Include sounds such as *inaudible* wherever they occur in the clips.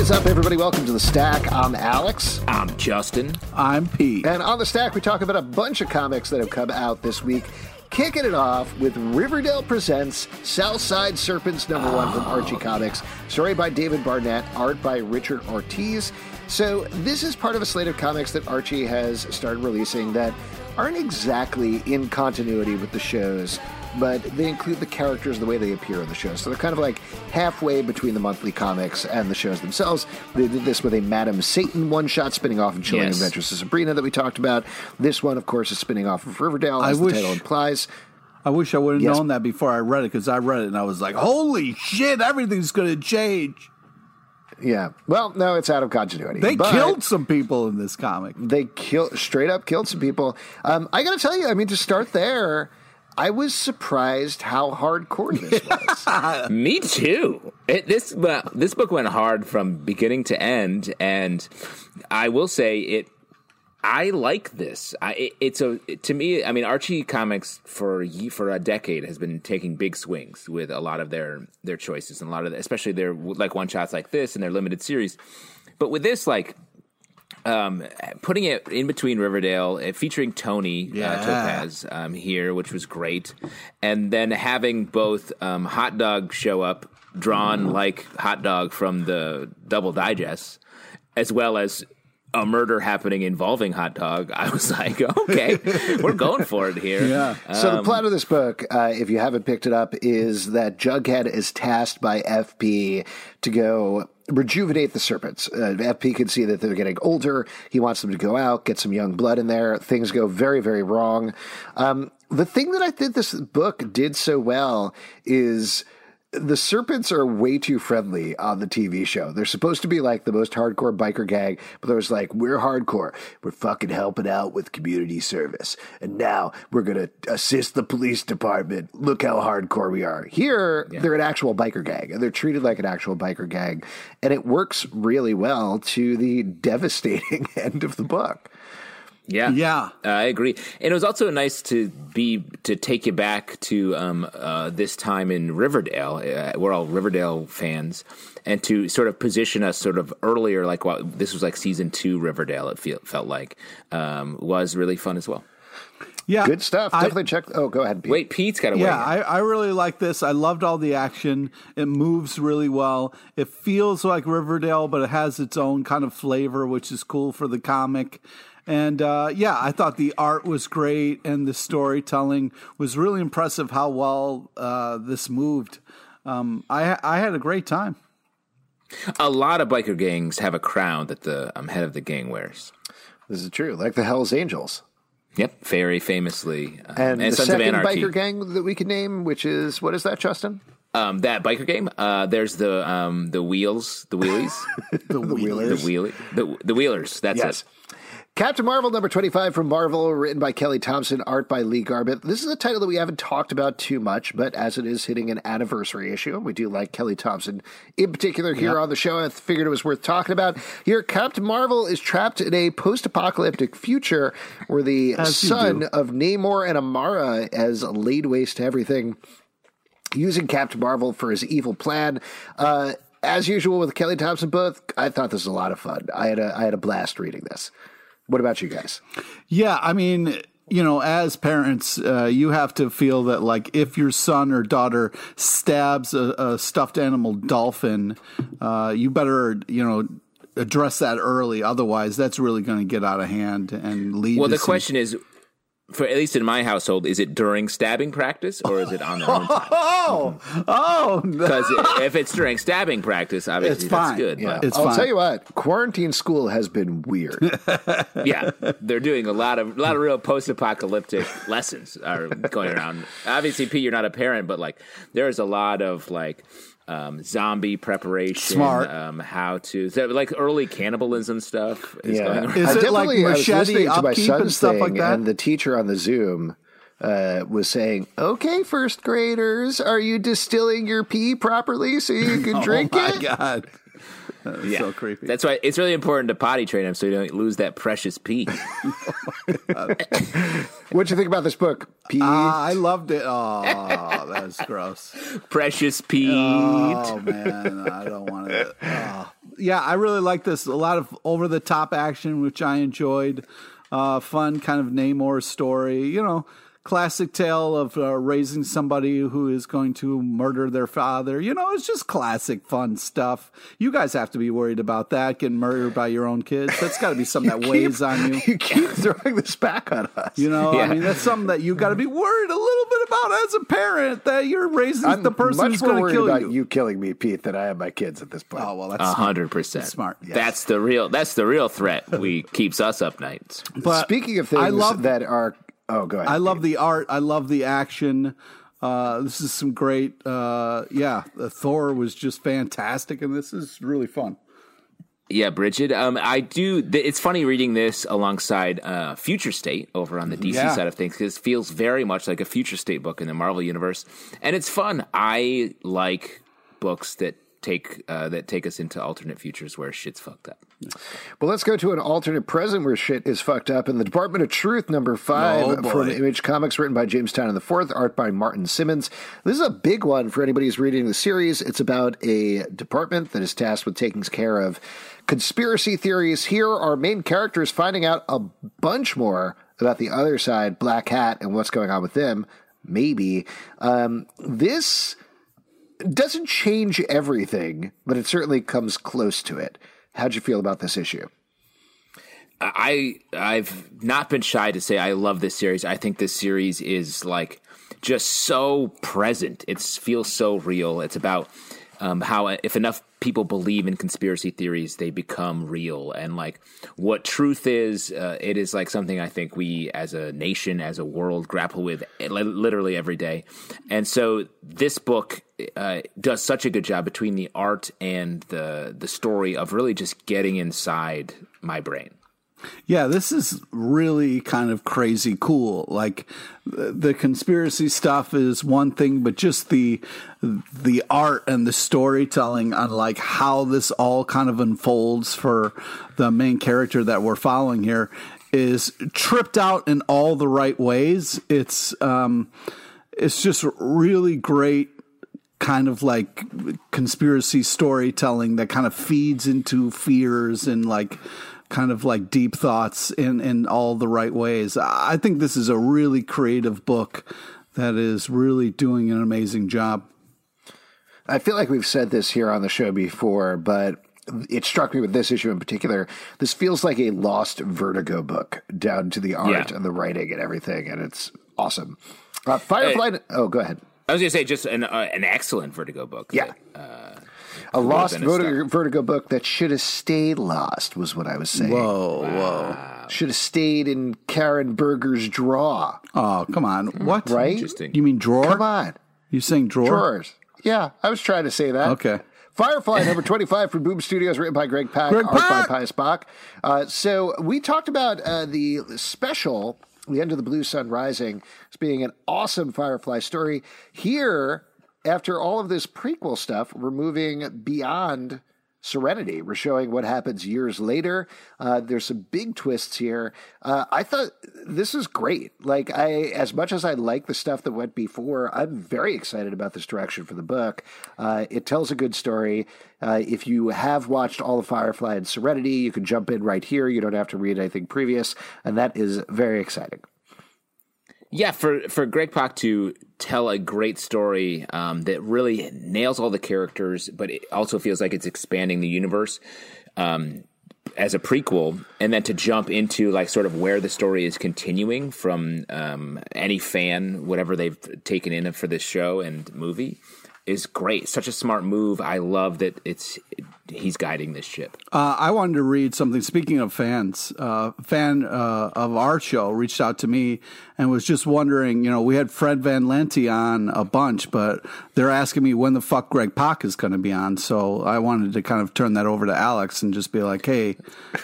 Is up, everybody? Welcome to the Stack. I'm Alex. I'm Justin. I'm Pete. And on the Stack, we talk about a bunch of comics that have come out this week. Kicking it off with Riverdale Presents Southside Serpents number one from ah. Archie Comics. Story by David Barnett, art by Richard Ortiz. So, this is part of a slate of comics that Archie has started releasing that aren't exactly in continuity with the shows, but they include the characters the way they appear in the show. So they're kind of like halfway between the monthly comics and the shows themselves. They did this with a Madam Satan one shot spinning off of Chilling Yes. Adventures of Sabrina that we talked about. This one, of course, is spinning off of Riverdale, I as the wish- title implies. I wish I would have Yes. known that before I read it because I read it and I was like, "Holy shit! Everything's going to change." Yeah. Well, no, it's out of continuity. They But killed some people in this comic. They killed straight up killed some people. Um, I got to tell you, I mean, to start there, I was surprised how hardcore this *laughs* was. Me too. It, this well, this book went hard from beginning to end, and I will say it. I like this. I, it, it's a to me. I mean, Archie Comics for ye- for a decade has been taking big swings with a lot of their their choices and a lot of, the, especially their like one shots like this and their limited series. But with this, like um, putting it in between Riverdale, uh, featuring Tony Yeah. uh, Topaz um, here, which was great, and then having both um, Hot Dog show up, drawn like Hot Dog from the Double Digest, as well as a murder happening involving Hot Dog. I was *laughs* like, okay, we're going for it here. Yeah. So Um, the plot of this book, uh, if you haven't picked it up, is that Jughead is tasked by FP to go rejuvenate the serpents. Uh, FP can see that they're getting older. He wants them to go out, get some young blood in there. Things go very, very wrong. Um, the thing that I think this book did so well is the serpents are way too friendly on the TV show. They're supposed to be like the most hardcore biker gang, but there was like, we're hardcore. We're fucking helping out with community service. And now we're going to assist the police department. Look how hardcore we are. Here, they're an actual biker gang and they're treated like an actual biker gang. And it works really well to the devastating *laughs* end of the book. Yeah, Yeah. Uh, I agree. And it was also nice to be to take you back to um, uh, this time in Riverdale. Uh, we're all Riverdale fans, and to sort of position us sort of earlier, like what this was like season two Riverdale. It feel, felt like um, was really fun as well. Yeah, Good stuff. I- Definitely check. Oh, go ahead. Pete. Wait, Pete's got to Yeah, wait. I, I really like this. I loved all the action. It moves really well. It feels like Riverdale, but it has its own kind of flavor, which is cool for the comic. And uh, yeah, I thought the art was great and the storytelling was really impressive. How well uh, this moved. Um, I I had a great time. A lot of biker gangs have a crown that the um, head of the gang wears. This is true. Like the Hells Angels. Yep, very famously. Um, And, the Sons second Anarchy. biker gang that we could name, which is, what is that, Justin? Um, that biker game. Uh, there's the um, the wheels, the wheelies, *laughs* The Wheelers. the wheelie, the the wheelers. That's Yes. it. Captain Marvel number 25 from Marvel, written by Kelly Thompson, art by Lee Garbett. This is a title that we haven't talked about too much, but as it is hitting an anniversary issue, and we do like Kelly Thompson in particular here on the show, I figured it was worth talking about. Here, Captain Marvel is trapped in a post apocalyptic future where the As son of Namor and Amara has laid waste to everything using Captain Marvel for his evil plan. Uh, as usual with Kelly Thompson book, I thought this was a lot of fun. I had a I had a blast reading this. What about you guys? Yeah, I mean, you know, as parents, uh, you have to feel that, like, if your son or daughter stabs a, a stuffed animal dolphin, uh, you better, you know, address that early. Otherwise, that's really going to get out of hand and lead. To. Well, to the some- question is, for at least in my household, is it during stabbing practice or is it on their own time? *laughs* Oh, oh, no. Because if it's during stabbing practice, obviously It's that's good. Yeah. But It's I'll fine. tell you what, quarantine school has been weird. *laughs* yeah, they're doing a lot of a lot of real post-apocalyptic lessons are going around. Obviously, Pete, you're not a parent, but like there's a lot of like um, zombie preparation, Smart. um, how to so, like early cannibalism stuff is Yeah. going around. Is I it like definitely- I was machete listening to my upkeep son's and stuff thing, like that? And the teacher on the Zoom uh, was saying, "Okay, first graders, are you distilling your pee properly so you can *laughs* drink it? oh my it?" god, That's Yeah. so creepy. That's why it's really important to potty train them so you don't lose that precious pee. *laughs* What'd you think about this book? Pee. Ah, I loved it. Oh, that's gross. *laughs* precious pee. Oh man, I don't want to. Oh. Yeah, I really like this. A lot of over the top action, which I enjoyed. Uh, fun kind of Namor story. You know, classic tale of uh, raising somebody who is going to murder their father. You know, it's just classic fun stuff. You guys have to be worried about that getting murdered by your own kids. That's got to be something *laughs* that weighs on you. *laughs* You keep throwing this back on us. You know, Yeah. I mean, that's something that you got to be worried a little bit about as a parent that you're raising I'm the person much who's going to kill about you. you. killing me, Pete, than I am my kids at this point. Oh well, that's A smart. hundred percent. Smart, yes. That's the real. That's the real threat. We keeps us up nights. But Speaking of things I love that are, oh, go ahead. I love the art. I love the action. Uh, this is some great. Uh, yeah, the Thor was just fantastic, and this is really fun. Yeah, Bridget. Um, I do. Th- it's funny reading this alongside uh, Future State over on the DC Yeah. side of things because it feels very much like a Future State book in the Marvel universe, and it's fun. I like books that take uh, that take us into alternate futures where shit's fucked up. Well, let's go to an alternate present where shit is fucked up. In the Department of Truth, number five Oh, from Image Comics, written by James Tynion the Fourth, art by Martin Simmonds. This is a big one for anybody who's reading the series. It's about a department that is tasked with taking care of conspiracy theories. Here, our main character is finding out a bunch more about the other side, Black Hat, and what's going on with them. Maybe um, this doesn't change everything, but it certainly comes close to it. How'd you feel about this issue? I I've not been shy to say I love this series. I think this series is like just so present. It feels so real. It's about um, how if enough people believe in conspiracy theories, they become real. And like what truth is, uh, it is like something I think we as a nation, as a world, grapple with literally every day. And so this book uh, does such a good job between the art and the the story of really just getting inside my brain. Yeah, this is really kind of crazy cool. Like the, conspiracy stuff is one thing, but just the the art and the storytelling on like how this all kind of unfolds for the main character that we're following here is tripped out in all the right ways. It's um it's just really great kind of like conspiracy storytelling that kind of feeds into fears and like kind of like deep thoughts in in all the right ways. I think this is a really creative book that is really doing an amazing job. I feel like we've said this here on the show before, but it struck me with this issue in particular. This feels like a lost Vertigo book, down to the art Yeah. and the writing and everything, and it's awesome. Uh, Firefly. oh, go ahead. I was going to say just an uh, an excellent Vertigo book. Yeah. that, A lost been a Vertigo, Vertigo book that should have stayed lost, was what I was saying. Whoa, whoa. Should have stayed in Karen Berger's draw, Oh, come on. What? right? interesting. You mean drawer? Come on. You saying drawer? Drawers. Yeah, I was trying to say that. Okay. Firefly number 25 from Boom Studios, written by Greg Pak, Greg art Pak! by Pius Bak. Uh, so we talked about uh, the special, The End of the Blue Sun Rising, as being an awesome Firefly story. Here, after all of this prequel stuff, we're moving beyond Serenity. We're showing what happens years later. Uh, there's some big twists here. Uh, I thought this is great. Like I, as much as I like the stuff that went before, I'm very excited about this direction for the book. Uh, it tells a good story. Uh, if you have watched all of Firefly and Serenity, you can jump in right here. You don't have to read anything previous, and that is very exciting. Yeah, for for Greg Pak to tell a great story um, that really nails all the characters, but it also feels like it's expanding the universe. Um, as a prequel, and then to jump into like sort of where the story is continuing from um, any fan, whatever they've taken in for this show and movie, is great. Such a smart move. I love that it's he's guiding this ship. Uh, I wanted to read something. Speaking of fans, uh, fan uh, of our show reached out to me and was just wondering. You know, we had Fred Van Lente on a bunch, but they're asking me when the fuck Greg Pak is going to be on. So I wanted to kind of turn that over to Alex and just be like, hey,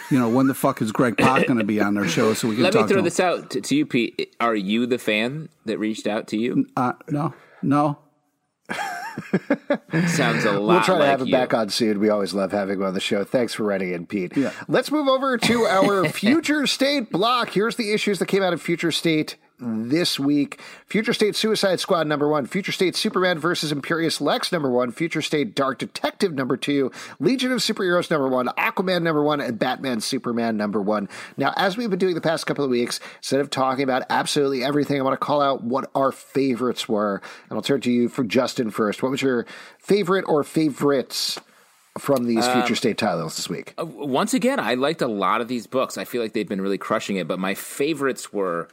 you know, when the fuck is Greg Pak going to be on their show so we can Let talk me throw this out to, to you, Pete. Are you the fan that reached out to you? Uh, no, no. Sounds a lot. We'll try to like have him you. back on soon. We always love having him on the show. Thanks for writing in, Pete. Yeah. Let's move over to our *laughs* Future State block. Here's the issues that came out of Future State this week. Future State Suicide Squad number one, Future State Superman versus Imperious Lex number one, Future State Dark Detective number two, Legion of Superheroes number one, Aquaman number one, and Batman Superman number one. Now, as we've been doing the past couple of weeks, instead of talking about absolutely everything, I want to call out what our favorites were. And I'll turn to you for Justin first. What was your favorite or favorites? From these um, future state titles this week, uh, once again, I liked a lot of these books. I feel like they've been really crushing it, but my favorites were.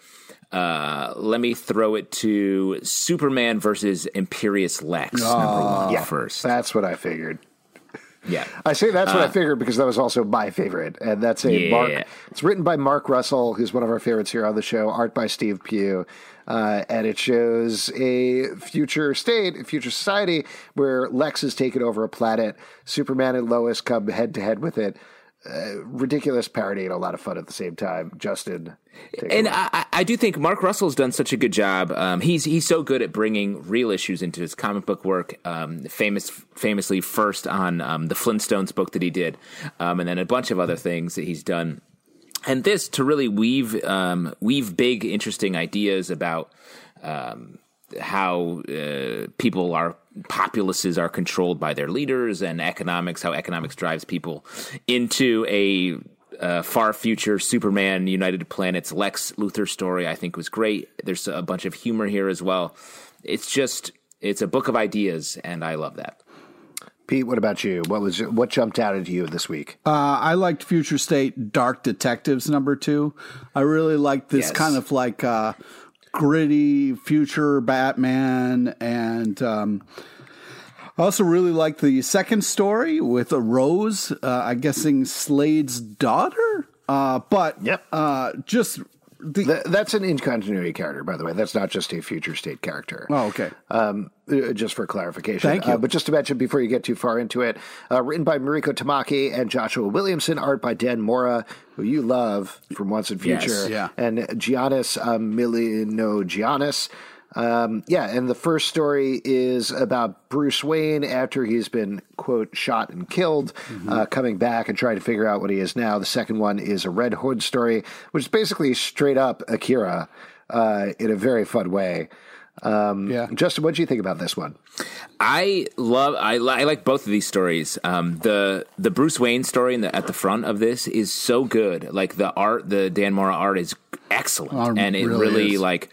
Uh, let me throw it to Superman versus Imperious Lex number one yeah, first. That's what I figured. Yeah, I say that's what I figured because that was also my favorite, and that's a Yeah. Mark. It's written by Mark Russell, who's one of our favorites here on the show. Art by Steve Pugh, uh, and it shows a future state, a future society where Lex has taken over a planet. Superman and Lois come head to head with it. Uh, ridiculous parody and a lot of fun at the same time. Justin, and. I, I- do think Mark Russell's done such a good job. Um, he's he's so good at bringing real issues into his comic book work. Um, famous, famously, first on um, the Flintstones book that he did, um, and then a bunch of other things that he's done. And this to really weave um, weave big, interesting ideas about um, how uh, people are populaces are controlled by their leaders and economics, how economics drives people into a uh, far future Superman United Planets Lex Luthor story. I think was great. There's a bunch of humor here as well. It's just it's a book of ideas, and I love that. Pete, what about you? What was what jumped out at you this week? Uh, I liked Future State Dark Detectives number two. I really liked this Yes. kind of like uh, gritty future Batman, and um, I also really like the second story with a Rose. Uh, I'm guessing Slade's daughter, uh, but Yep. uh, just the. Th- that's an incontinuity character, by the way. That's not just a future state character. oh, okay. Um, uh, just for clarification. Thank you. Uh, but just to mention before you get too far into it, uh, written by Mariko Tamaki and Joshua Williamson, art by Dan Mora, who you love from Once and Yes. Future, Yeah. and Giannis um, Milonogiannis. Um, yeah, and the first story is about Bruce Wayne after he's been, quote, shot and killed, Mm-hmm. uh, coming back and trying to figure out what he is now. The second one is a Red Hood story, which is basically straight up Akira uh, in a very fun way. Um, Yeah. Justin, what do you think about this one? I love I, li- I like both of these stories. Um, the the Bruce Wayne story in the, at the front of this is so good. Like the art, the Dan Mora art is excellent, Oh, and it really really like.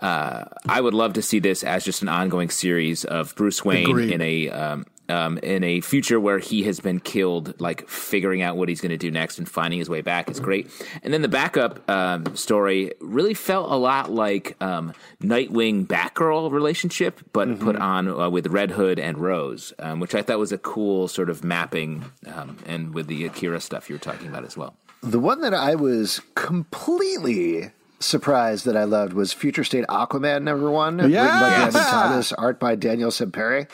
Uh, I would love to see this as just an ongoing series of Bruce Wayne Agreed. in a um, um, in a future where he has been killed, like figuring out what he's going to do next and finding his way back is great. And then the backup um, story really felt a lot like um, Nightwing Batgirl relationship, but put on uh, with Red Hood and Rose, um, which I thought was a cool sort of mapping, um, and with the Akira stuff you were talking about as well. The one that I was completely surprised that I loved was Future State Aquaman number one, written by Yes! Thomas, art by Daniel Sampere.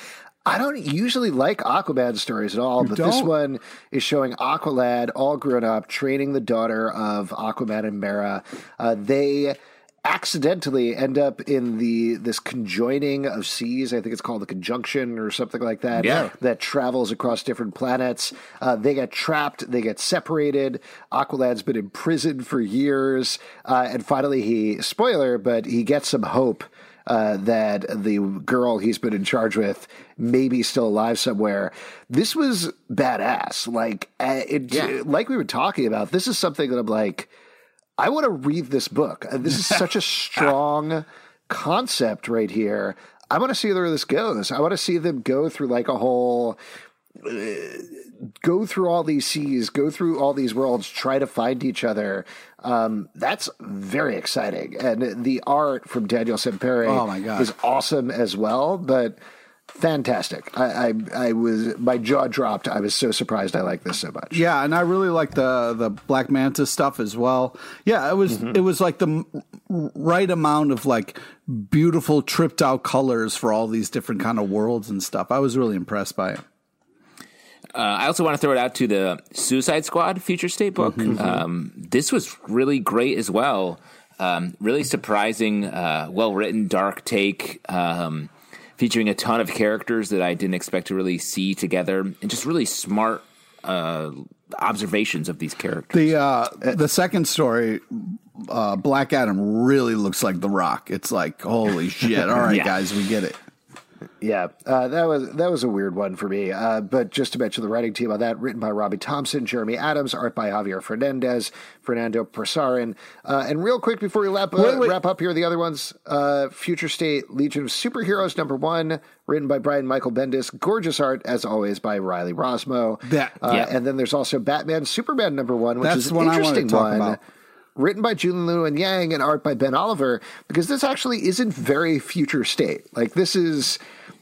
I don't usually like Aquaman stories at all, but this don't? one is showing Aqualad all grown up, training the daughter of Aquaman and Mera. Uh, they accidentally end up in the this conjoining of seas. I think it's called the conjunction or something like that. Yeah. That travels across different planets. Uh, they get trapped. They get separated. Aqualad's been imprisoned for years, uh, and finally he spoiler, but he gets some hope. Uh, that the girl he's been in charge with may be still alive somewhere. This was badass. Like uh, it, Yeah. like we were talking about. This is something that I'm like, I want to read this book. Uh, This is such a *laughs* strong concept right here. I want to see where this goes. I want to see them go through like a whole go through all these seas, go through all these worlds, try to find each other. Um, that's very exciting, and the art from Daniel Sampere Oh, my God. is awesome as well. But fantastic! I, I, I was my jaw dropped. I was so surprised. I like this so much. Yeah, and I really like the the Black Manta stuff as well. Yeah, it was Mm-hmm. it was like the right amount of like beautiful tripped out colors for all these different kind of worlds and stuff. I was really impressed by it. Uh, I also want to throw it out to the Suicide Squad future state book. Um, this was really great as well. Um, really surprising, uh, well written, dark take, um, featuring a ton of characters that I didn't expect to really see together, and just really smart uh, observations of these characters. The uh, the second story, uh, Black Adam really looks like The Rock. It's like holy shit! All right, *laughs* Yeah. guys, we get it. Yeah, uh, that was that was a weird one for me. Uh, but just to mention the writing team on that, written by Robbie Thompson, Jeremy Adams, art by Javier Fernandez, Fernando Pasarin. Uh, and real quick before we wrap, uh, Wait, wait. wrap up here, the other ones: uh, Future State Legion of Superheroes number one, written by Brian Michael Bendis, gorgeous art as always by Riley Rossmo. That- uh, yeah. and then there's also Batman Superman number one, which That's is an one I wanted interesting talk one about. Written by Gene Luen Yang and art by Ben Oliver, because this actually isn't very future state. Like, this is,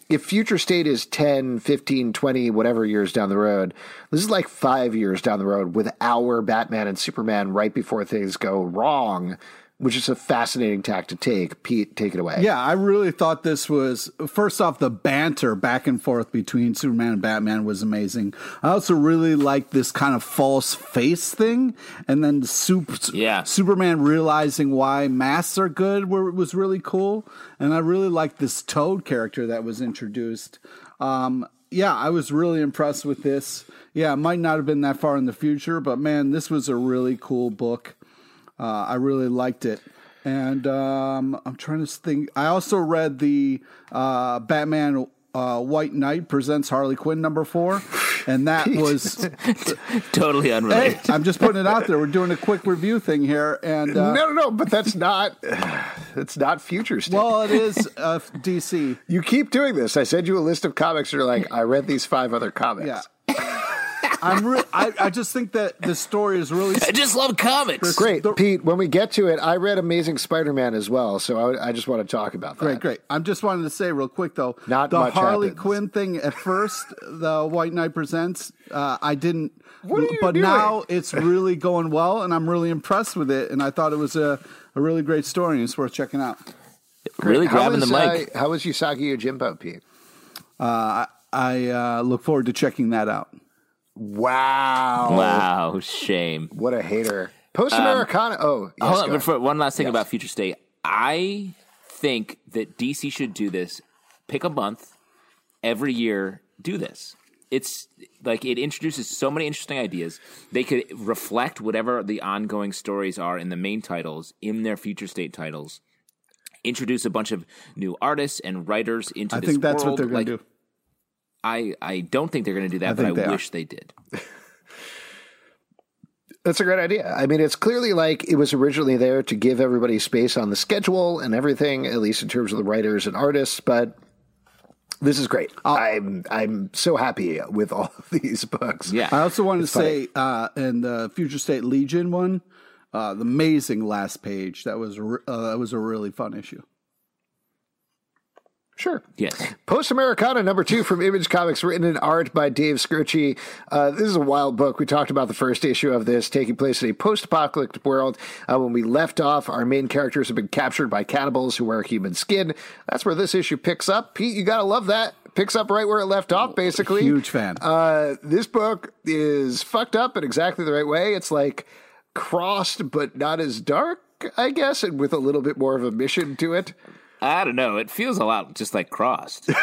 if future state is 10, 15, 20, whatever years down the road, this is like five years down the road with our Batman and Superman right before things go wrong, which is a fascinating tack to take. Pete, take it away. Yeah, I really thought this was first off the banter back and forth between Superman and Batman was amazing. I also really liked this kind of false face thing, and then the super, Yeah. Superman realizing why masks are good were, was really cool. And I really liked this Toad character that was introduced. Um, yeah, I was really impressed with this. Yeah, it might not have been that far in the future, but man, this was a really cool book. Uh, I really liked it. And um, I'm trying to think. I also read the uh, Batman uh, White Knight presents Harley Quinn number four, and that *laughs* was. *laughs* totally unrelated. hey, I'm just putting it out there. We're doing a quick review thing here, and uh, No, no, no, but that's not, that's not future state. well, it is *laughs* uh, DC. you keep doing this. I send you a list of comics. You're like, I read these five other comics. Yeah. I'm. Re- I, I just think that the story is really I just love comics. Great, The- Pete. When we get to it, I read Amazing Spider-Man as well, so I, I just want to talk about that. Great, great. I'm just wanting to say real quick though, Not the much Harley happens. Quinn thing at first, the White Knight presents. Uh, I didn't, What are you but doing? now it's really going well, and I'm really impressed with it. And I thought it was a, a really great story, and it's worth checking out. Really grabbing is, the mic. Uh, how was Usagi Yojimbo, Pete? I uh, look forward to checking that out. Wow! wow, shame. What a hater. Post Americana. Um, oh, yes, Hold on, ahead. but for one last thing about Future State, I think that DC should do this. Pick a month every year. Do this. It's like it introduces so many interesting ideas. They could reflect whatever the ongoing stories are in the main titles in their Future State titles. Introduce a bunch of new artists and writers into the state. I this think that's what they're going Like, to do. I I don't think they're going to do that, but I they are. wish they did. *laughs* That's a great idea. I mean, it's clearly like it was originally there to give everybody space on the schedule and everything, at least in terms of the writers and artists. But this is great. I'm I'm so happy with all of these books. Yeah. I also wanted to funny. say uh, in the Future State Legion one, uh, the amazing last page. That was re- uh, that was a really fun issue. Sure. Yes. Post Americana number two from Image Comics, written in art by Dave Skroce. Uh, this is a wild book. We talked about the first issue of this taking place in a post apocalyptic world. Uh, when we left off, our main characters have been captured by cannibals who wear human skin. That's where this issue picks up. Pete, you got to love that. Picks up right where it left off, basically. Huge fan. Uh, this book is fucked up in exactly the right way. It's like crossed, but not as dark, I guess, and with a little bit more of a mission to it. I don't know. It feels a lot just like crossed. Um,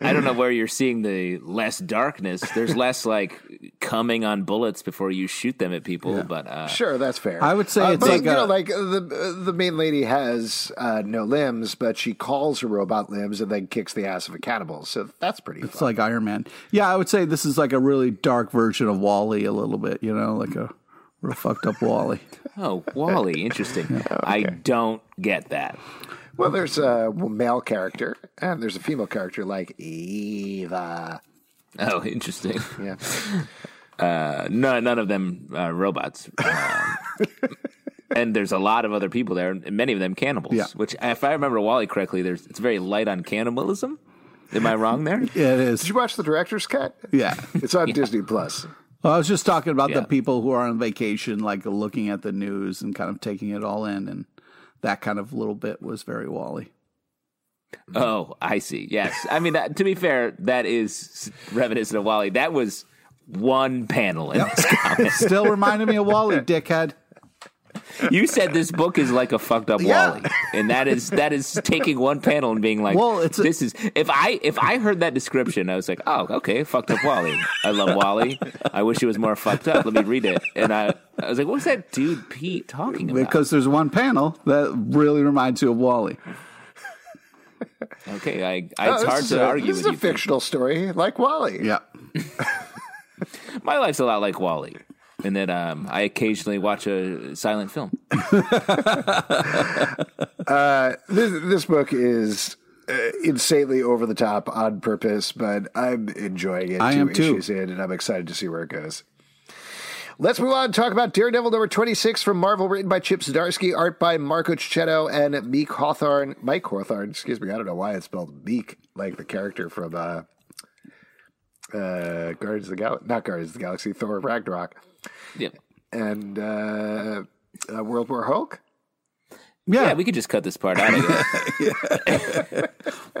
I don't know where you're seeing the less darkness. There's less like coming on bullets before you shoot them at people. But uh, Sure, that's fair. I would say Uh, it's but, like you a- know, like uh, the uh, the main lady has uh, no limbs, but she calls her robot limbs and then kicks the ass of a cannibal. So that's pretty. It's fun. like Iron Man. Yeah, I would say this is like a really dark version of WALL-E, a little bit. You know, like a real fucked up WALL-E. *laughs* oh, WALL-E, interesting. *laughs* I don't get that. Well, there's a male character and there's a female character like Eva. Oh, interesting. Yeah. *laughs* Uh, no, none of them uh, robots. Um, and there's a lot of other people there, and many of them cannibals. Yeah. Which, if I remember WALL-E correctly, there's it's very light on cannibalism. Am I wrong there? Yeah, it Did you watch the director's cut? Yeah. *laughs* It's on Disney Plus. Well, I was just talking about Yeah. the people who are on vacation, like looking at the news and kind of taking it all in, and that kind of little bit was very WALL-E. Oh, I see. Yes, I mean that, to be fair, that is reminiscent of WALL-E. That was one panel in this comic. Still reminded me of WALL-E, dickhead. You said this book is like a fucked up Yeah. WALL-E, and that is that is taking one panel and being like, Well, it's a- this is if I if I heard that description, I was like, oh, okay, fucked up WALL-E. I love WALL-E. I wish it was more fucked up. Let me read it, and I I was like, what's that dude Pete talking about? Because there's one panel that really reminds you of WALL-E. okay, I, I Oh, it's this hard to a, argue This with is a you. Pete. fictional story like WALL-E. Yeah. *laughs* My life's a lot like WALL-E. And that um, I occasionally watch a silent film. *laughs* This, this book is uh, insanely over the top on purpose, but I'm enjoying it. I two am too. issues in, and I'm excited to see where it goes. Let's move on and talk about Daredevil number 26 from Marvel, written by Chip Zdarsky, art by Marco Checchetto and Meek Hawthorne. Mike Hawthorne, excuse me. I don't know why it's spelled Meek, like the character from uh, uh, Guardians of the Gal- not Guardians of the Galaxy, Thor Ragnarok, Yep. and uh, uh, World War Hulk. Yeah. Yeah, we could just cut this part out. I guess.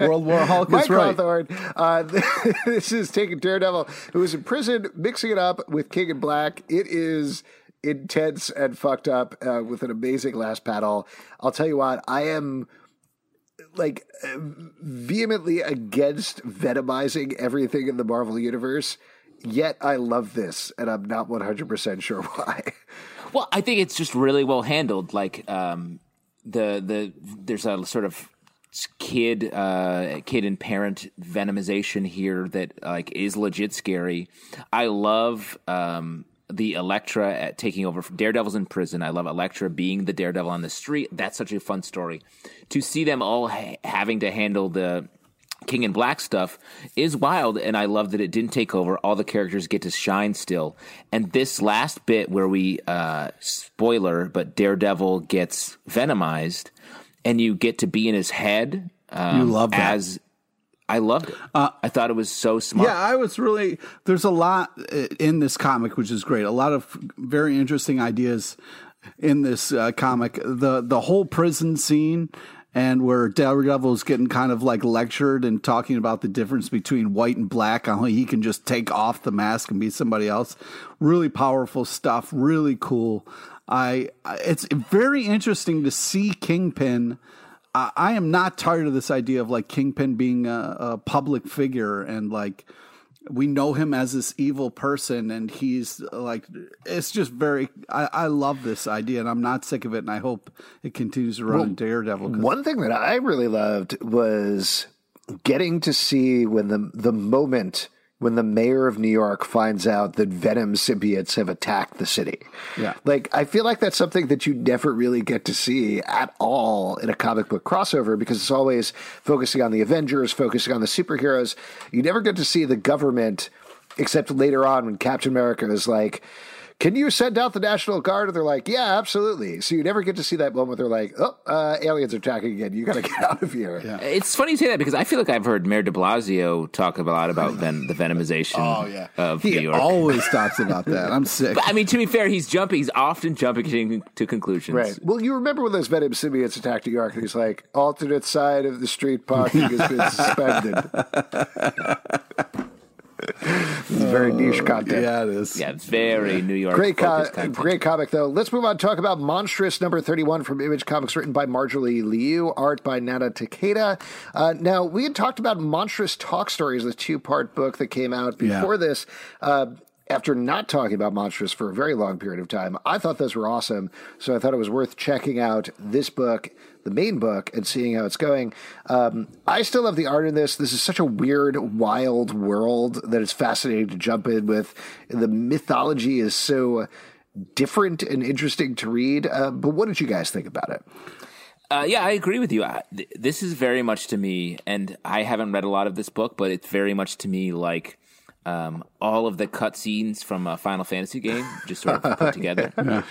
*laughs* World War Hulk Mike is right. Hawthorne. Uh, *laughs* this is taking Daredevil, who is in prison, mixing it up with King in Black. It is intense and fucked up uh, with an amazing last panel. I'll tell you what, I am like vehemently against venomizing everything in the Marvel universe. Yet I love this, and I'm not 100% sure *laughs* why. Well, I think it's just really well handled. Like um, the the there's a sort of kid uh, kid and parent venomization here that like is legit scary. I love um, the Elektra at taking over. Daredevil's in prison. I love Elektra being the Daredevil on the street. That's such a fun story. To see them all ha- having to handle the King in Black stuff is wild, and I love that it didn't take over. All the characters get to shine still. And this last bit where we, uh, spoiler, but Daredevil gets venomized, and you get to be in his head. Um, You love that. As I loved it. I thought it was so smart. Yeah, I was really. There's a lot uh, in this comic, which is great. A lot of very interesting ideas in this uh, comic. The the whole prison scene and where Daredevil is getting kind of like lectured and talking about the difference between white and black, how he can just take off the mask and be somebody else. Really powerful stuff. Really cool. I- It's very interesting to see Kingpin. I I am not tired of this idea of like Kingpin being a, a public figure and like we know him as this evil person and he's like it's just very I, I love this idea and I'm not sick of it and I hope it continues to run in Daredevil One thing that I really loved was getting to see when the the moment when the mayor of New York finds out that Venom symbiotes have attacked the city. Yeah. Like I feel like that's something that you never really get to see at all in a comic book crossover because it's always focusing on the Avengers, focusing on the superheroes. You never get to see the government except later on when Captain America is like can you send out the National Guard? And they're like, yeah, absolutely. So you never get to see that moment. They're like, oh, uh, aliens are attacking again. You got to *laughs* get out of here. Yeah. It's funny you say that because I feel like I've heard Mayor de Blasio talk a lot about ven- the venomization of New York. he York. always *laughs* talks about that. I'm sick. But I mean, to be fair, he's jumping. He's often jumping to conclusions. Right. Well, you remember when those Venom symbiotes attacked New York, and he's like, alternate side of the street parking has been *laughs* suspended. This is very niche content. yeah, it is. Yeah, it's very New York. Great, co- great comic though. Let's move on. and Talk about Monstress number thirty-one from Image Comics, written by Marjorie Liu, art by Nana Takeda. Uh, now we had talked about Monstress Talk Stories, the two-part book that came out before Yeah. this. Uh, after not talking about Monstress for a very long period of time, I thought those were awesome. So I thought it was worth checking out this book, the main book, and seeing how it's going. Um, I still love the art in this. This is such a weird, wild world that it's fascinating to jump in with. The mythology is so different and interesting to read. Uh, but what did you guys think about it? Uh, yeah, I agree with you. I, th- this is very much to me, and I haven't read a lot of this book, but it's very much to me like um, all of the cutscenes from a Final Fantasy game, just sort of put *laughs* together. yeah.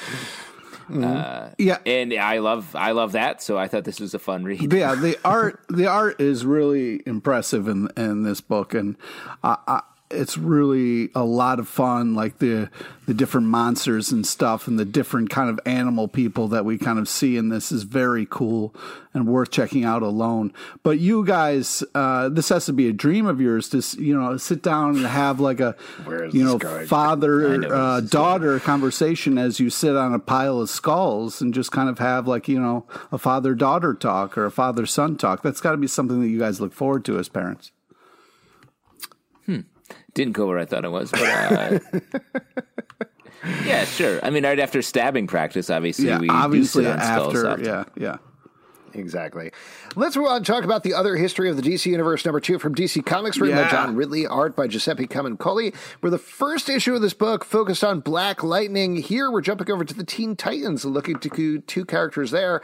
Uh, yeah, and I love I love that. So I thought this was a fun read. Yeah, the art the art is really impressive in in this book, and I, it's really a lot of fun like the the different monsters and stuff and the different kind of animal people that we kind of see in this is very cool and worth checking out alone. But you guys uh, this has to be a dream of yours to you know sit down and have like a *laughs* you know father know uh, daughter going. conversation as you sit on a pile of skulls and just kind of have like you know a father daughter talk or a father son talk. That's got to be something that you guys look forward to as parents didn't go where I thought it was, but uh, *laughs* yeah, sure. I mean, right after stabbing practice, obviously yeah, we obviously do sit on after, yeah, yeah. Exactly. Let's move on and talk about the other history of the DC Universe number two from DC Comics, written yeah. by John Ridley, art by Giuseppe Camuncoli. Where the first issue of this book focused on Black Lightning. Here we're jumping over to the Teen Titans, looking to two characters there.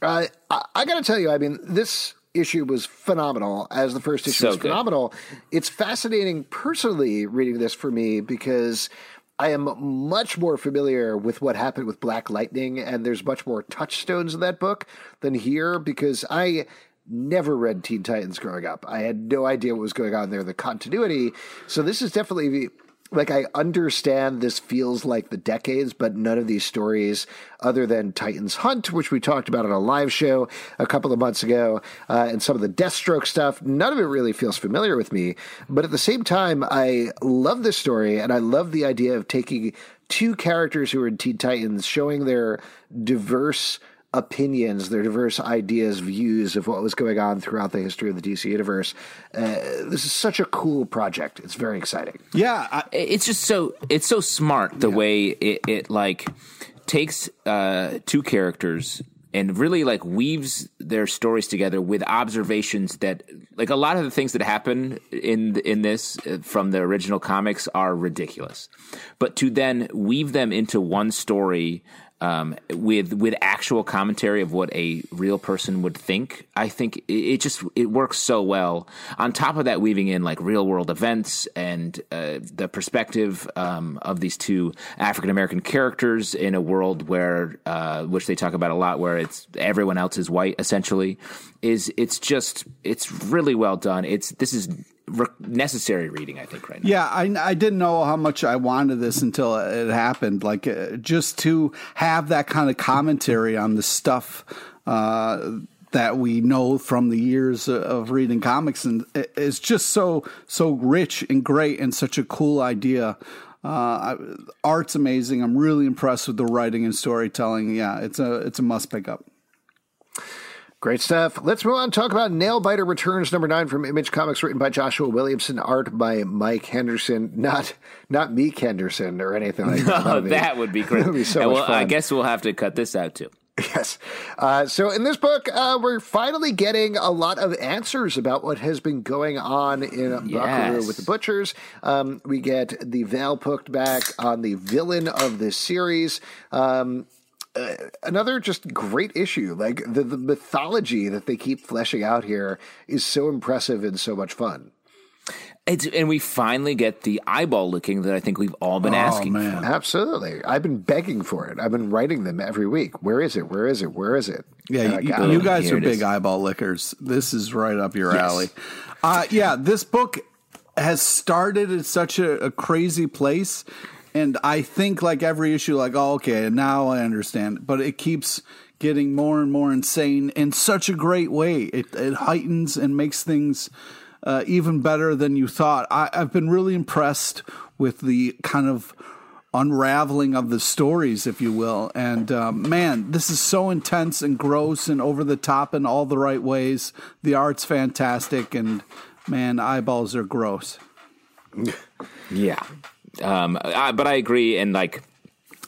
Uh, I, I got to tell you, I mean, this issue was phenomenal, as the first issue so was good. phenomenal. It's fascinating personally reading this for me because I am much more familiar with what happened with Black Lightning, and there's much more touchstones in that book than here because I never read Teen Titans growing up. I had no idea what was going on there, the continuity. So this is definitely like I understand this feels like the decades, but none of these stories, other than Titans Hunt, which we talked about on a live show a couple of months ago, uh, and some of the Deathstroke stuff, none of it really feels familiar with me. But at the same time, I love this story, and I love the idea of taking two characters who are in Teen Titans, showing their diverse opinions, their diverse ideas, views of what was going on throughout the history of the DC universe. Uh, this is such a cool project. It's very exciting. Yeah, I, it's just so it's so smart the yeah. way it, it like takes uh, two characters and really like weaves their stories together with observations that like a lot of the things that happen in in this uh, from the original comics are ridiculous but to then weave them into one story um, with with actual commentary of what a real person would think. I think it, it, just it works so well. On top of that, weaving in like real world events and uh, the perspective um, of these two African American characters in a world where uh, which they talk about a lot, where it's everyone else is white essentially. Is it's just it's really well done. It's this is re- necessary reading, I think, right now. Yeah, I, I didn't know how much I wanted this until it happened. Like, uh, just to have that kind of commentary on the stuff uh, that we know from the years of reading comics, and it's just so so rich and great, and such a cool idea. Uh, art's amazing. I'm really impressed with the writing and storytelling. Yeah, it's a it's a must pick up. Great stuff. Let's move on and talk about Nailbiter Returns number nine from Image Comics, written by Joshua Williamson, art by Mike Henderson. Not not Meek Henderson or anything like *laughs* that. No, that would be great. *laughs* would be so well, I guess we'll have to cut this out too. Yes. Uh, so in this book, uh, we're finally getting a lot of answers about what has been going on in yes. with the Butchers. Um, we get the veil poked back on the villain of this series. Um, uh, another just great issue. Like the, the mythology that they keep fleshing out here is so impressive and so much fun. It's, and we finally get the eyeball licking that I think we've all been oh, asking man. for. Absolutely. I've been begging for it. I've been writing them every week. Where is it? Where is it? Where is it? Yeah, you, you, guys are big eyeball lickers. This is right up your yes. alley. Uh, yeah, this book has started at such a, a crazy place and I think like every issue, like, oh, okay, now I understand. But it keeps getting more and more insane in such a great way. It, it heightens and makes things uh, even better than you thought. I, I've been really impressed with the kind of unraveling of the stories, if you will. And uh, man, this is so intense and gross and over the top in all the right ways. The art's fantastic, and man, eyeballs are gross. *laughs* Yeah, um, I, but I agree, and like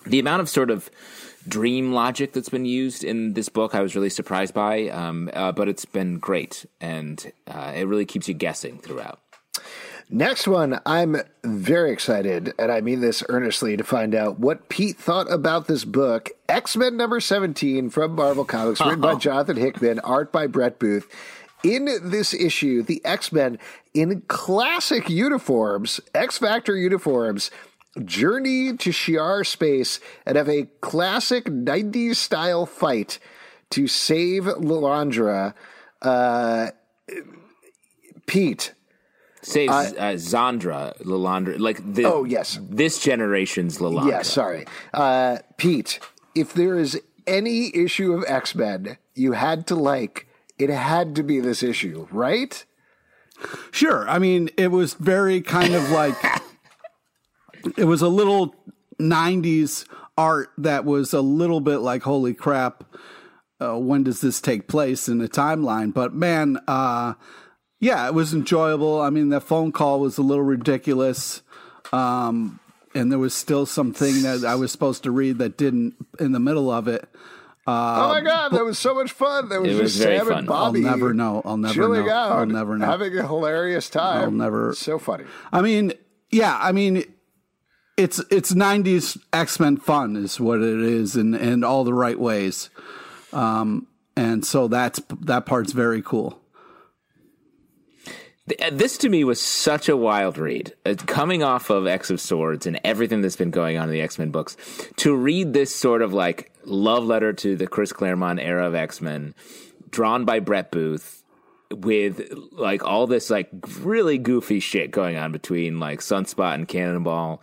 the amount of sort of dream logic that's been used in this book, I was really surprised by. Um, uh, but it's been great, and uh, it really keeps you guessing throughout. Next one, I'm very excited, and I mean this earnestly, to find out what Pete thought about this book, X Men number 17 from Marvel Comics, written by *laughs* Jonathan Hickman, art by Brett Booth. In this issue, the X Men in classic uniforms, X Factor uniforms, journey to Shi'ar space and have a classic 90s style fight to save Lilandra. Uh, Pete. Say uh, Zandra, Lilandra, like the, oh yes, this generation's Lilandra. Yeah, sorry, uh, Pete. If there is any issue of X Men you had to like, it had to be this issue, right? Sure. I mean, it was very kind of like *laughs* it was a little 90s art that was a little bit like holy crap uh, when does this take place in the timeline but man uh, yeah it was enjoyable i mean the phone call was a little ridiculous um, and there was still something that i was supposed to read that didn't in the middle of it oh my god, that was so much fun! That was, was just Sam fun. and Bobby. I'll never know. I'll never chilling know. out. I'll never know. Having a hilarious time. I'll never. So funny. I mean, yeah. I mean, it's it's '90s X Men fun is what it is, in in all the right ways. Um, and so that's that part's very cool. This to me was such a wild read. Uh, coming off of X of Swords and everything that's been going on in the X Men books, to read this sort of like love letter to the Chris Claremont era of X Men, drawn by Brett Booth, with like all this like really goofy shit going on between like Sunspot and Cannonball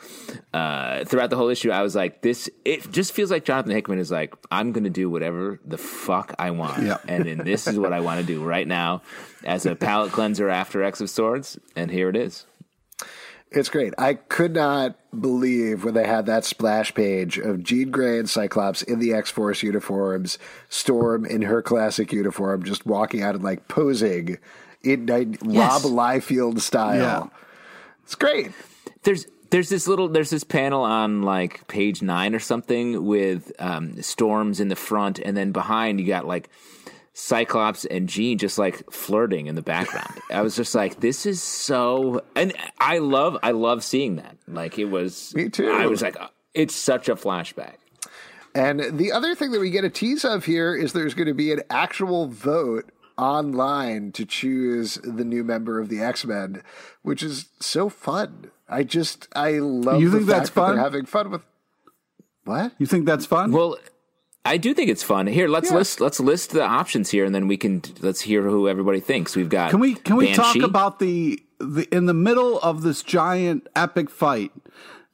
uh, throughout the whole issue. I was like, this it just feels like Jonathan Hickman is like, I'm gonna do whatever the fuck I want, yeah. and then this is what I want to do right now as a palate cleanser after X of Swords, and here it is. It's great. I could not believe when they had that splash page of Jean Grey and Cyclops in the X Force uniforms, Storm in her classic uniform, just walking out and like posing in yes. Rob Liefeld style. Yeah. It's great. There's there's this little there's this panel on like page nine or something with um, storms in the front, and then behind you got like Cyclops and Jean just like flirting in the background. I was just like, this is so, and I love, I love seeing that. Like it was, me too. I was like, it's such a flashback. And the other thing that we get a tease of here is there's going to be an actual vote online to choose the new member of the X Men, which is so fun. I just, I love. You think that's fun? That having fun with. What you think that's fun? Well, I do think it's fun. Here, let's yeah. list let's list the options here, and then we can let's hear who everybody thinks. We've got. Can we can we Banshee? talk about the the in the middle of this giant epic fight?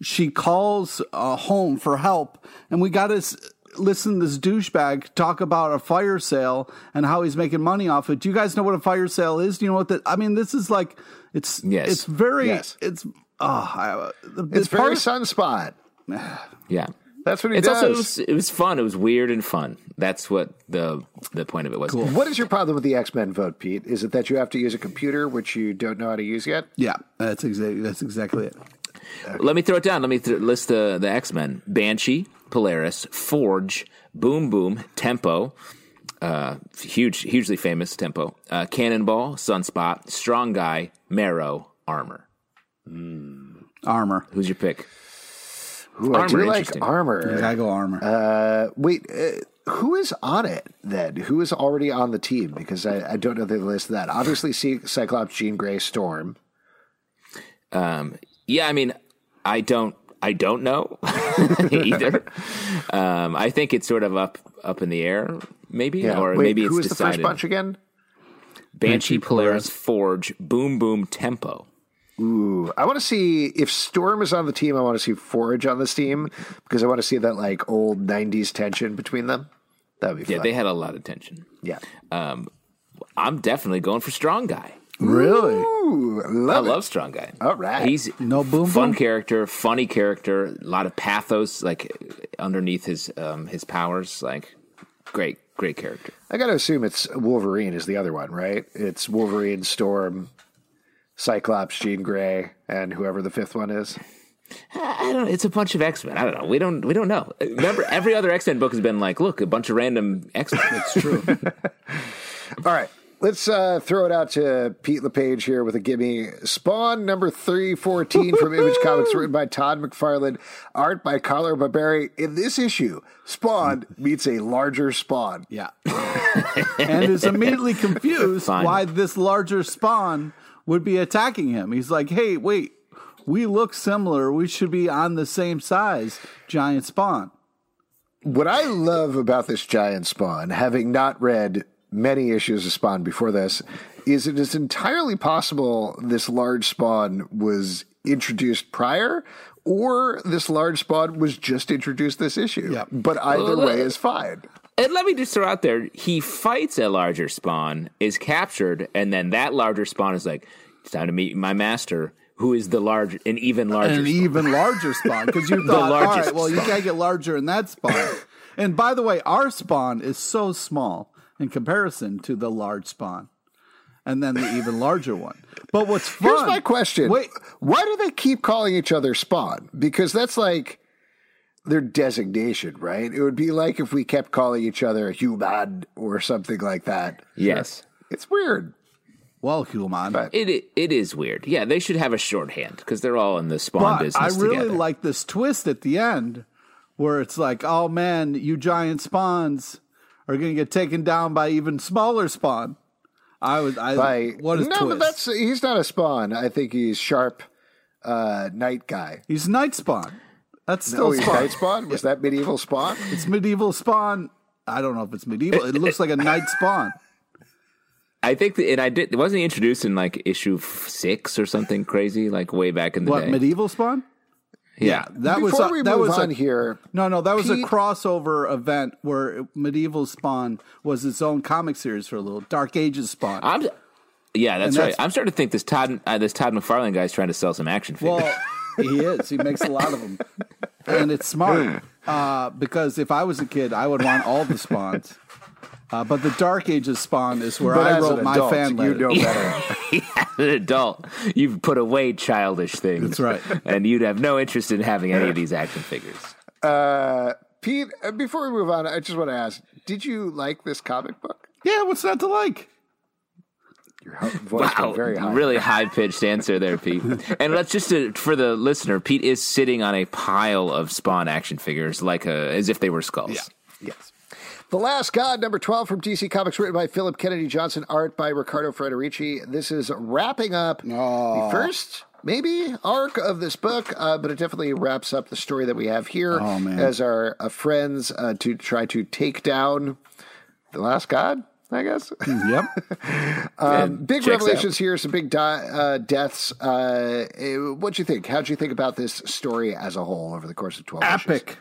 She calls uh, home for help, and we got to listen to this douchebag talk about a fire sale and how he's making money off it. Do you guys know what a fire sale is? Do you know what that? I mean, this is like it's yes. it's very yes. it's oh, it's very sunspot. *sighs* yeah. That's what he it's does. Also, it was, it was fun. It was weird and fun. That's what the the point of it was. Cool. What is your problem with the X Men vote, Pete? Is it that you have to use a computer which you don't know how to use yet? Yeah, that's exactly that's exactly it. Okay. Let me throw it down. Let me th- list the the X Men: Banshee, Polaris, Forge, Boom Boom, Tempo. Uh, huge, hugely famous Tempo. Uh, Cannonball, Sunspot, Strong Guy, Marrow, Armor. Mm. Armor. Who's your pick? Ooh, I do like armor. Yeah, I go armor. Uh, wait, uh, who is on it then? Who is already on the team? Because I, I don't know the list of that. Obviously, Cyclops, Jean Grey, Storm. Um, yeah, I mean, I don't, I don't know *laughs* either. um, I think it's sort of up, up in the air, maybe, yeah. or wait, maybe it's who is decided. the first bunch again? Banshee, Banshee Polaris, Polaris, Forge, Boom Boom, Tempo. Ooh, I want to see if Storm is on the team. I want to see Forge on this team because I want to see that like old '90s tension between them. That would be fun. Yeah, they had a lot of tension. Yeah. Um, I'm definitely going for Strong Guy. Really? Ooh, love I love Strong Guy. All right. He's no boom fun boom? character, funny character, a lot of pathos like underneath his um, his powers. Like great, great character. I got to assume it's Wolverine is the other one, right? It's Wolverine, Storm, Cyclops, Jean Grey, and whoever the fifth one is. I don't. It's a bunch of X Men. I don't know. We don't. We don't know. Remember, every other X Men book has been like, look, a bunch of random X Men. It's true. *laughs* All right. Let's uh, throw it out to Pete LePage here with a gimme. Spawn number 314 from Image Comics, written by Todd McFarlane, art by Carlo Barberi. In this issue, Spawn meets a larger Spawn. Yeah. *laughs* and is immediately confused Fine. why this larger spawn would be attacking him. He's like, hey, wait, we look similar. We should be on the same size, giant spawn. What I love about this giant Spawn, having not read many issues of Spawn before this, is it is entirely possible this large Spawn was introduced prior. Or this large spawn was just introduced this issue. Yep. But either way is fine. And let me just throw out there: he fights a larger spawn, is captured, and then that larger spawn is like, "It's time to meet my master, who is the large, an even larger." An spawn." even larger spawn because you *laughs* thought, all largest right, well, you spawn. can't get larger in that spawn. and by the way, our spawn is so small in comparison to the large spawn, and then the even larger one. But what's fun? Here's my question. Wait, Why do they keep calling each other Spawn? Because that's like their designation, right? It would be like if we kept calling each other human or something like that. yes, It's weird. well, human. But- it it is weird. Yeah, they should have a shorthand because they're all in the spawn But business I really together. like this twist at the end where it's like, oh man, you giant spawns are going to get taken down by even smaller spawn. I was, I, By, what no, twist. but that's he's not a Spawn. I think he's sharp uh, night guy. He's night spawn. That's still Oh, spawn. night Spawn. Was that medieval Spawn? It's medieval spawn. I don't know if it's medieval. It looks like a night spawn. I think, that, and I did. Wasn't he introduced in like issue six or something crazy, like way back in the What day? medieval spawn? yeah, That was Before a, we that move was on a, here, no no that was Pete- a crossover event where medieval spawn was its own comic series for a little Dark Ages spawn. I'm. Yeah, that's, And right. that's- I'm starting to think this Todd, uh, this Todd McFarlane guy's trying to sell some action figures. Well, *laughs* he is. He makes a lot of them, and it's smart uh, because if I was a kid, I would want all the spawns. Uh, but the Dark Ages spawn is where but I wrote an my adult, fan letter. you know *laughs* better. As an adult, you've put away childish things. That's right. and you'd have no interest in having any of these action figures. Uh, Pete, uh, before we move on, I just want to ask: Did you like this comic book? yeah, what's not to like? Your *laughs* voice Wow, very high. really *laughs* high pitched answer there, Pete. and let's just uh, for the listener, Pete is sitting on a pile of Spawn action figures, like a, as if they were skulls. Yeah. Yes. The Last God, number 12 from DC Comics, written by Philip Kennedy Johnson, art by Riccardo Frederici. This is wrapping up the first, maybe, arc of this book, uh, but it definitely wraps up the story that we have here Oh, as our uh, friends uh, to try to take down the Last God, I guess. Yep. *laughs* And big revelations here, some big di- uh, deaths. Uh, eh, what'd you think? How'd you think about this story as a whole over the course of 12 issues? epic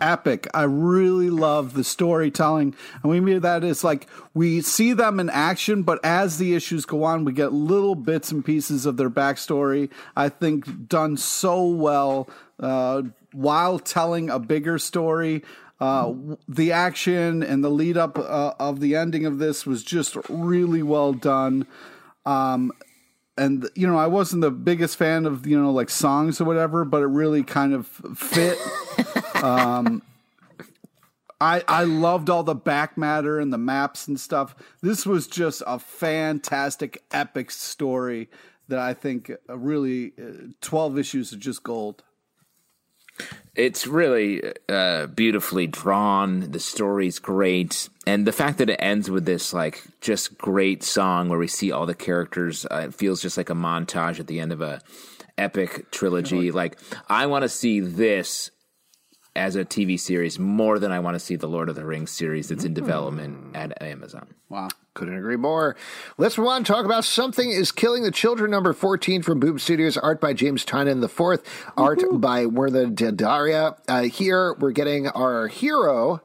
epic i really love the storytelling and we mean that is like we see them in action but as the issues go on we get little bits and pieces of their backstory i think done so well uh, while telling a bigger story uh, the action and the lead up uh, of the ending of this was just really well done um, and you know, I wasn't the biggest fan of you know like songs or whatever, but it really kind of fit. *laughs* um, I I loved all the back matter and the maps and stuff. This was just a fantastic, epic story that I think really uh, twelve issues of just gold. It's really uh, beautifully drawn. The story's great, and the fact that it ends with this like just great song where we see all the characters, uh, it feels just like a montage at the end of a epic trilogy. Like I want to see this as a TV series more than I want to see the Lord of the Rings series that's in development at Amazon. Wow. Couldn't agree more. Let's move on talk about Something is Killing the Children, number 14 from Boom Studios, art by James Tynion the fourth, art by Werther Daria. Uh, here we're getting our hero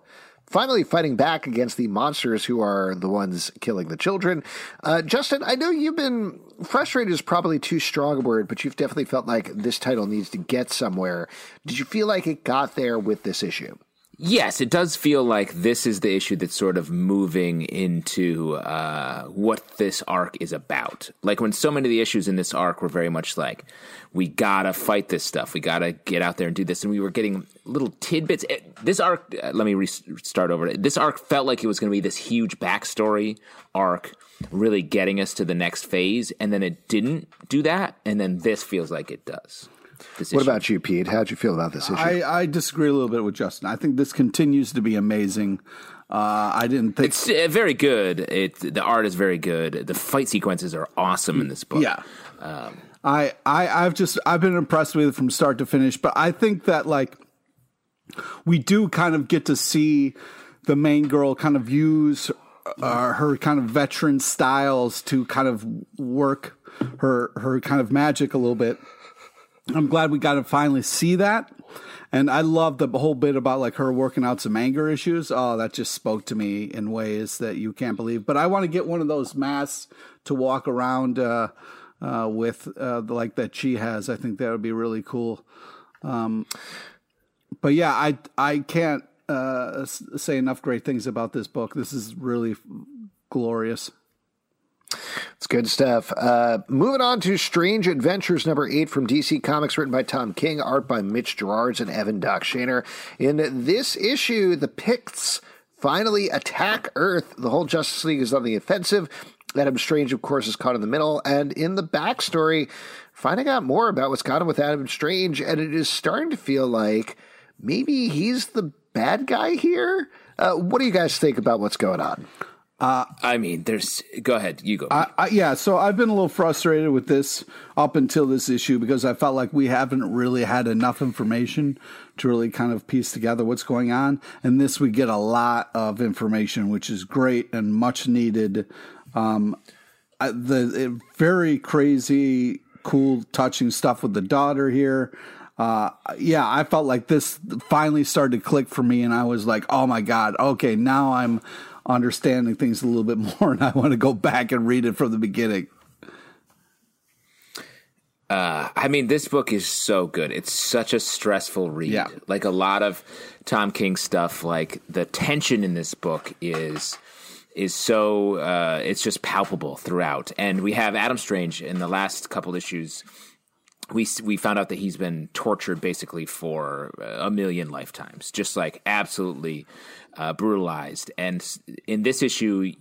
finally fighting back against the monsters who are the ones killing the children. Uh, Justin, I know you've been frustrated is probably too strong a word, but you've definitely felt like this title needs to get somewhere. Did you feel like it got there with this issue? Yes, it does feel like this is the issue that's sort of moving into uh, what this arc is about. Like when so many of the issues in this arc were very much like, we gotta fight this stuff, we gotta get out there and do this, and we were getting little tidbits. It, this arc, uh, let me restart over. This arc felt like it was going to be this huge backstory arc, really getting us to the next phase, and then it didn't do that, and then this feels like it does. What about you, Pete? How'd you feel about this issue? I, I, disagree a little bit with Justin. I think this continues to be amazing. Uh, I didn't think it's uh, very good. It the art is very good. The fight sequences are awesome in this book. Yeah. Um, I, I I've just I've been impressed with it from start to finish, but I think that like we do kind of get to see the main girl kind of use uh, her kind of veteran styles to kind of work her her kind of magic a little bit. I'm glad we got to finally see that. And I love the whole bit about like her working out some anger issues. Oh, that just spoke to me in ways that you can't believe. But I want to get one of those masks to walk around uh, uh, with, uh, like that she has. I think that would be really cool. Um, but yeah, I I can't uh, say enough great things about this book. This is really glorious. It's good stuff. Uh, moving on to Strange Adventures number eight from DC Comics, written by Tom King, art by Mitch Gerads and Evan Doc Shaner. In this issue, the Pykkts finally attack Earth. The whole Justice League is on the offensive. Adam Strange, of course, is caught in the middle. And in the backstory, finding out more about what's gone on with Adam Strange, and it is starting to feel like maybe he's the bad guy here. Uh, what do you guys think about what's going on? Uh, I mean, there's. Go ahead, you go. I, I, yeah, so I've been a little frustrated with this up until this issue because I felt like we haven't really had enough information to really kind of piece together what's going on. And this, we get a lot of information, which is great and much needed. Um, the very crazy, cool, touching stuff with the daughter here uh, yeah, I felt like this finally started to click for me, and I was like, oh my god, okay, now I'm understanding things a little bit more, *laughs* and I want to go back and read it from the beginning. Uh, I mean, this book is so good. It's such a stressful read. Yeah. Like a lot of Tom King stuff, like the tension in this book is is so uh, it's just palpable throughout. And we have Adam Strange in the last couple issues we we found out that he's been tortured basically for a million lifetimes, just like absolutely uh, brutalized. And in this issue,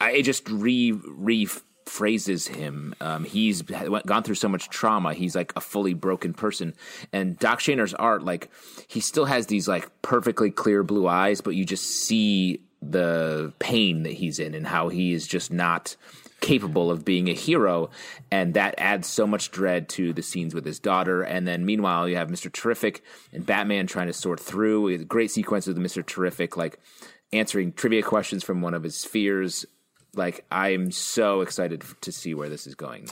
I, it just re rephrases him. Um, he's gone through so much trauma. He's like a fully broken person. And Doc Shaner's art, like he still has these like perfectly clear blue eyes, but you just see the pain that he's in and how he is just not capable of being a hero, and that adds so much dread to the scenes with his daughter. And then meanwhile, you have Mister Terrific and Batman trying to sort through. A great sequence with Mister Terrific, like answering trivia questions from one of his spheres. Like I'm so excited to see where this is going.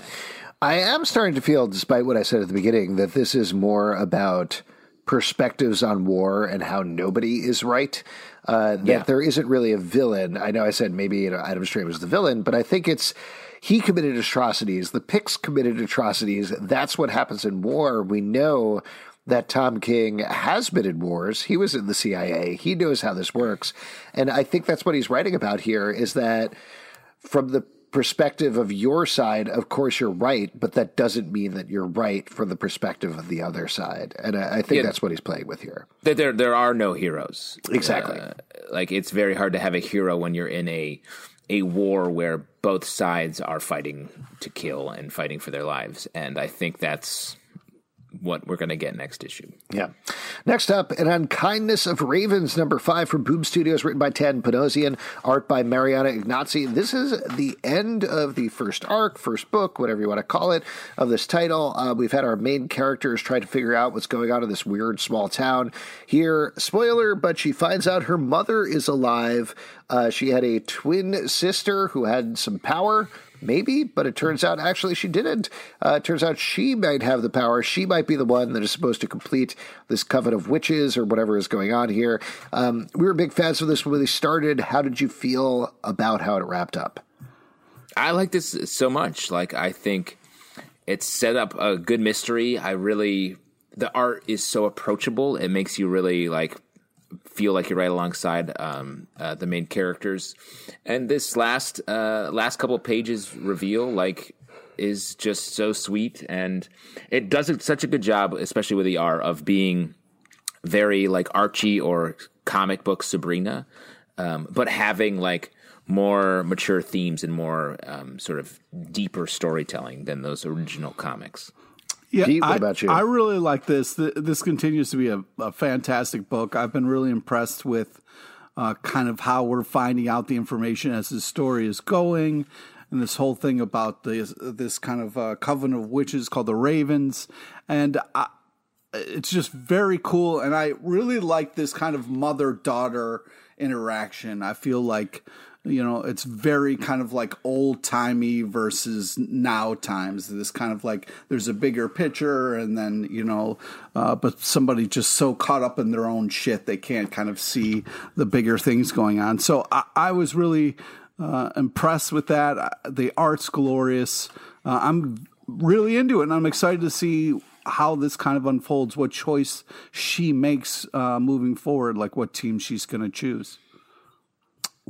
I am starting to feel, despite what I said at the beginning, that this is more about perspectives on war and how nobody is right. Uh, that yeah. there isn't really a villain. I know I said maybe you know, Adam Strange was the villain, but I think it's he committed atrocities. The Pykkts committed atrocities. That's what happens in war. We know that Tom King has been in wars. He was in the CIA. He knows how this works. And I think that's what he's writing about here is that from the perspective of your side, of course you're right, but that doesn't mean that you're right from the perspective of the other side. And I, I think yeah. that's what he's playing with here. That There, there are no heroes. Exactly. Uh, like it's very hard to have a hero when you're in a a war where both sides are fighting to kill and fighting for their lives. And I think that's what we're going to get next issue. Yeah. Next up, An Unkindness of Ravens, number five from Boom Studios, written by Dan Panosian, art by Marianna Ignazzi. This is the end of the first arc, first book, whatever you want to call it, of this title. Uh, we've had our main characters try to figure out what's going on in this weird small town. Here, spoiler, but she finds out her mother is alive. Uh, she had a twin sister who had some power maybe, but it turns out actually she didn't. Uh, it turns out she might have the power. She might be the one that is supposed to complete this coven of witches or whatever is going on here. Um, we were big fans of this when they started. How did you feel about how it wrapped up? I like this so much. Like, I think it's set up a good mystery. I really, the art is so approachable. It makes you really like feel like you're right alongside um, uh, the main characters. And this last uh, last couple pages reveal like is just so sweet, and it does such a good job, especially with the R, of being very like Archie or comic book Sabrina, um, but having like more mature themes and more um, sort of deeper storytelling than those original comics. Yeah, Pete, what I, about you? I really like this. This continues to be a, a fantastic book. I've been really impressed with uh, kind of how we're finding out the information as the story is going, and this whole thing about this this kind of uh, coven of witches called the Ravens, and I, it's just very cool. And I really like this kind of mother daughter interaction. I feel like you know it's very kind of like old timey versus now times. This kind of like there's a bigger picture and then you know uh, but somebody just so caught up in their own shit they can't kind of see the bigger things going on. So i, I was really uh, impressed with that. Uh, the art's glorious. Uh, i'm really into it and i'm excited to see how this kind of unfolds what choice she makes uh, moving forward like what team she's going to choose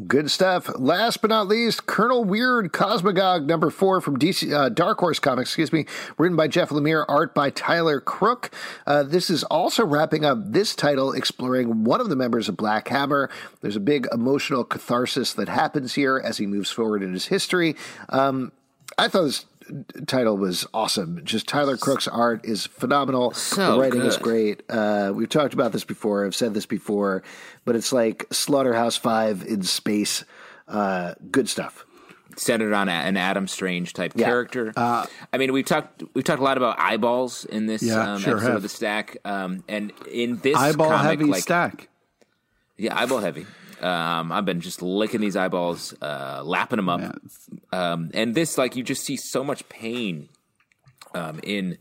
Good stuff. Last but not least, Colonel Weird Cosmagog number four from DC uh, Dark Horse Comics. Excuse me, written by Jeff Lemire, art by Tyler Crook. Uh, this is also wrapping up this title, exploring one of the members of Black Hammer. There's a big emotional catharsis that happens here as he moves forward in his history. Um, I thought this title was awesome. Just Tyler Crook's art is phenomenal. So the writing is great. Uh, we've talked about this before. I've said this before, but it's like Slaughterhouse Five in space. Uh, good stuff. centered on a, an Adam Strange type Yeah. character. I mean, we've talked we've talked a lot about eyeballs in this Yeah, um, sure episode have. of the stack, um, and in this eyeball comic, heavy like stack yeah, eyeball heavy. Um, I've been just licking these eyeballs, uh, lapping them up, um, and this like you just see so much pain um, in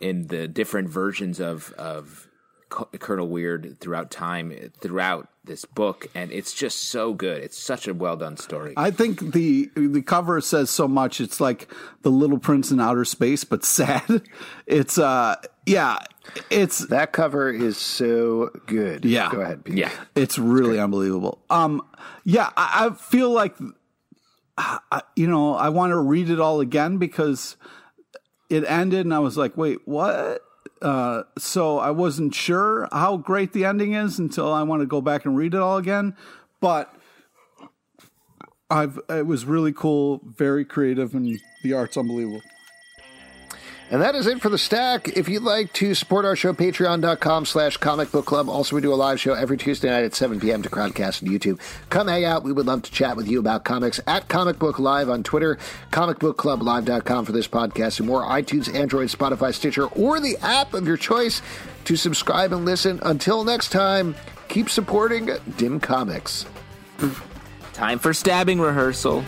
in the different versions of of Colonel Weird throughout time throughout this book, and it's just so good. It's such a well done story. I think the the cover says so much. It's like the Little Prince in outer space, but *laughs* sad. It's uh, yeah, it's That cover is so good. Yeah. Go ahead, Pete. yeah. it's really unbelievable. Um, yeah, I, I feel like, I, you know, I want to read it all again because it ended, and I was like, wait, what? Uh, so I wasn't sure how great the ending is until I want to go back and read it all again. But I've it was really cool, very creative, and the art's unbelievable. And that is it for the stack. If you'd like to support our show, patreon.com slash comic book club. Also, we do a live show every Tuesday night at 7 p.m. to Crowdcast and YouTube. Come hang out. We would love to chat with you about comics at Comic Book Live on Twitter, comicbookclublive.com for this podcast, and more iTunes, Android, Spotify, Stitcher, or the app of your choice to subscribe and listen. Until next time, keep supporting Dim Comics. Time for stabbing rehearsal.